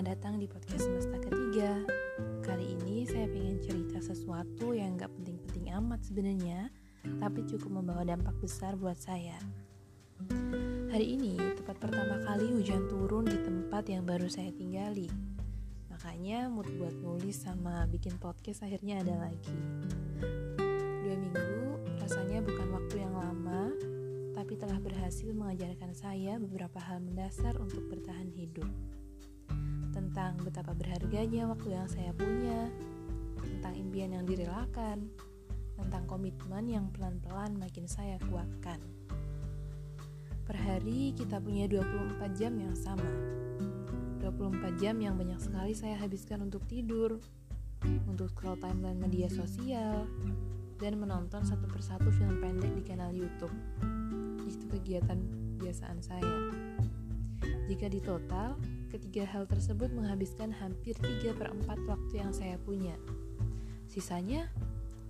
Selamat datang di podcast semesta ketiga. Kali ini saya pengen cerita sesuatu yang gak penting-penting amat sebenarnya, tapi cukup membawa dampak besar buat saya. Hari ini tepat pertama kali hujan turun di tempat yang baru saya tinggali. Makanya mood buat nulis sama bikin podcast akhirnya ada lagi. Dua minggu rasanya bukan waktu yang lama, tapi telah berhasil mengajarkan saya beberapa hal mendasar untuk bertahan hidup. Tentang betapa berharganya waktu yang saya punya, tentang impian yang direlakan, tentang komitmen yang pelan-pelan makin saya kuatkan. Per hari kita punya 24 jam yang sama. 24 jam yang banyak sekali saya habiskan untuk tidur, untuk scroll timeline media sosial, dan menonton satu persatu film pendek di kanal YouTube. Itu kegiatan biasaan saya. Jika di total, ketiga hal tersebut menghabiskan hampir 3 per 4 waktu yang saya punya. Sisanya,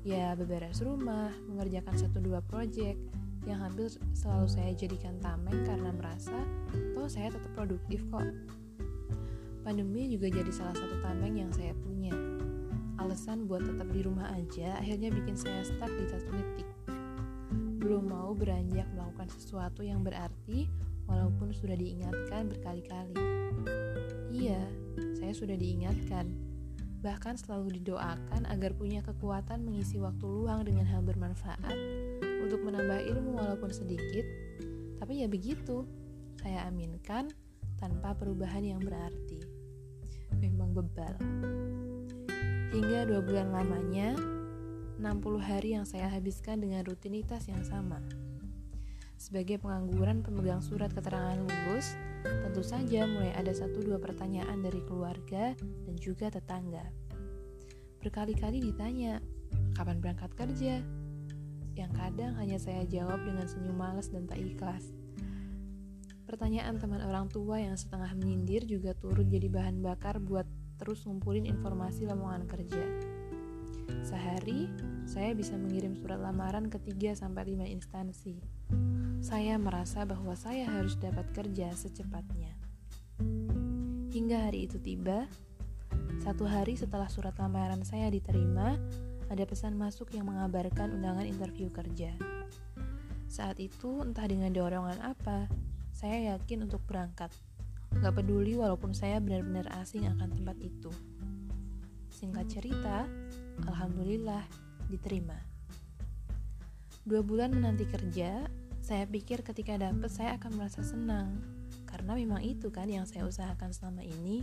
ya beberes rumah, mengerjakan satu dua proyek, yang hampir selalu saya jadikan tameng karena merasa toh saya tetap produktif kok. Pandemi juga jadi salah satu tameng yang saya punya. Alasan buat tetap di rumah aja akhirnya bikin saya stuck di satu titik. Belum mau beranjak melakukan sesuatu yang berarti walaupun sudah diingatkan berkali-kali. Iya, saya sudah diingatkan. Bahkan selalu didoakan agar punya kekuatan mengisi waktu luang dengan hal bermanfaat untuk menambah ilmu walaupun sedikit, tapi ya begitu, saya aminkan tanpa perubahan yang berarti. Memang bebal. Hingga dua bulan lamanya, 60 hari yang saya habiskan dengan rutinitas yang sama. Sebagai pengangguran pemegang surat keterangan lulus, tentu saja mulai ada satu dua pertanyaan dari keluarga dan juga tetangga. Berkali-kali ditanya, kapan berangkat kerja? yang kadang hanya saya jawab dengan senyum malas dan tak ikhlas. Pertanyaan teman orang tua yang setengah menyindir juga turut jadi bahan bakar buat terus ngumpulin informasi lowongan kerja. Sehari, saya bisa mengirim surat lamaran ke 3 sampai 5 instansi. Saya merasa bahwa saya harus dapat kerja secepatnya. Hingga hari itu tiba, satu hari setelah surat lamaran saya diterima, ada pesan masuk yang mengabarkan undangan interview kerja. Saat itu, entah dengan dorongan apa, saya yakin untuk berangkat. Gak peduli walaupun saya benar-benar asing akan tempat itu. Singkat cerita, Alhamdulillah diterima. Dua bulan menanti kerja, saya pikir ketika dapat saya akan merasa senang. Karena memang itu kan yang saya usahakan selama ini.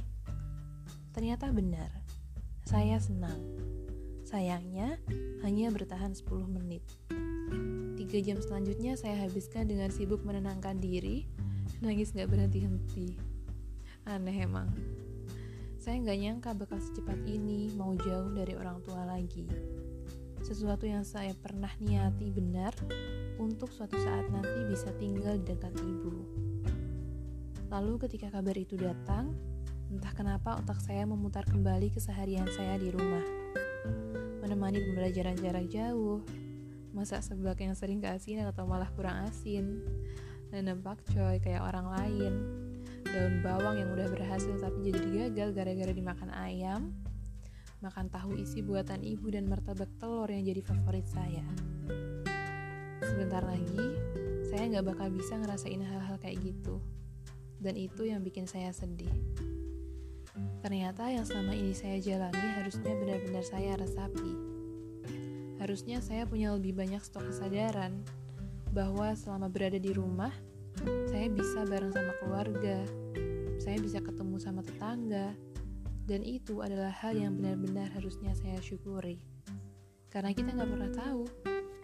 Ternyata benar, saya senang Sayangnya, hanya bertahan 10 menit. Tiga jam selanjutnya saya habiskan dengan sibuk menenangkan diri, nangis gak berhenti-henti. Aneh emang. Saya nggak nyangka bakal secepat ini mau jauh dari orang tua lagi. Sesuatu yang saya pernah niati benar untuk suatu saat nanti bisa tinggal di dekat ibu. Lalu ketika kabar itu datang, entah kenapa otak saya memutar kembali keseharian saya di rumah menemani pembelajaran jarak jauh, masak seblak yang sering keasinan atau malah kurang asin, nanam pakcoy kayak orang lain, daun bawang yang udah berhasil tapi jadi gagal gara-gara dimakan ayam, makan tahu isi buatan ibu dan martabak telur yang jadi favorit saya. Sebentar lagi, saya nggak bakal bisa ngerasain hal-hal kayak gitu. Dan itu yang bikin saya sedih. Ternyata yang selama ini saya jalani harusnya benar-benar saya resapi. Harusnya saya punya lebih banyak stok kesadaran bahwa selama berada di rumah, saya bisa bareng sama keluarga, saya bisa ketemu sama tetangga, dan itu adalah hal yang benar-benar harusnya saya syukuri. Karena kita nggak pernah tahu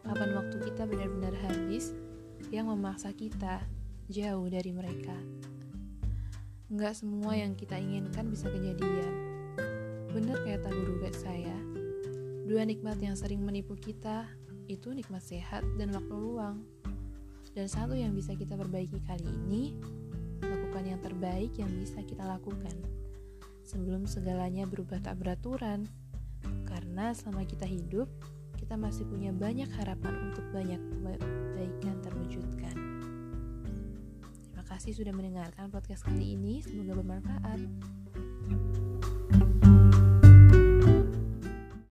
kapan waktu kita benar-benar habis yang memaksa kita jauh dari mereka. Nggak semua yang kita inginkan bisa kejadian. Bener kayak guru guide saya. Dua nikmat yang sering menipu kita itu nikmat sehat dan waktu luang. Dan satu yang bisa kita perbaiki kali ini, lakukan yang terbaik yang bisa kita lakukan. Sebelum segalanya berubah tak beraturan. Karena selama kita hidup, kita masih punya banyak harapan untuk banyak kebaikan terwujudkan kasih sudah mendengarkan podcast kali ini. Semoga bermanfaat.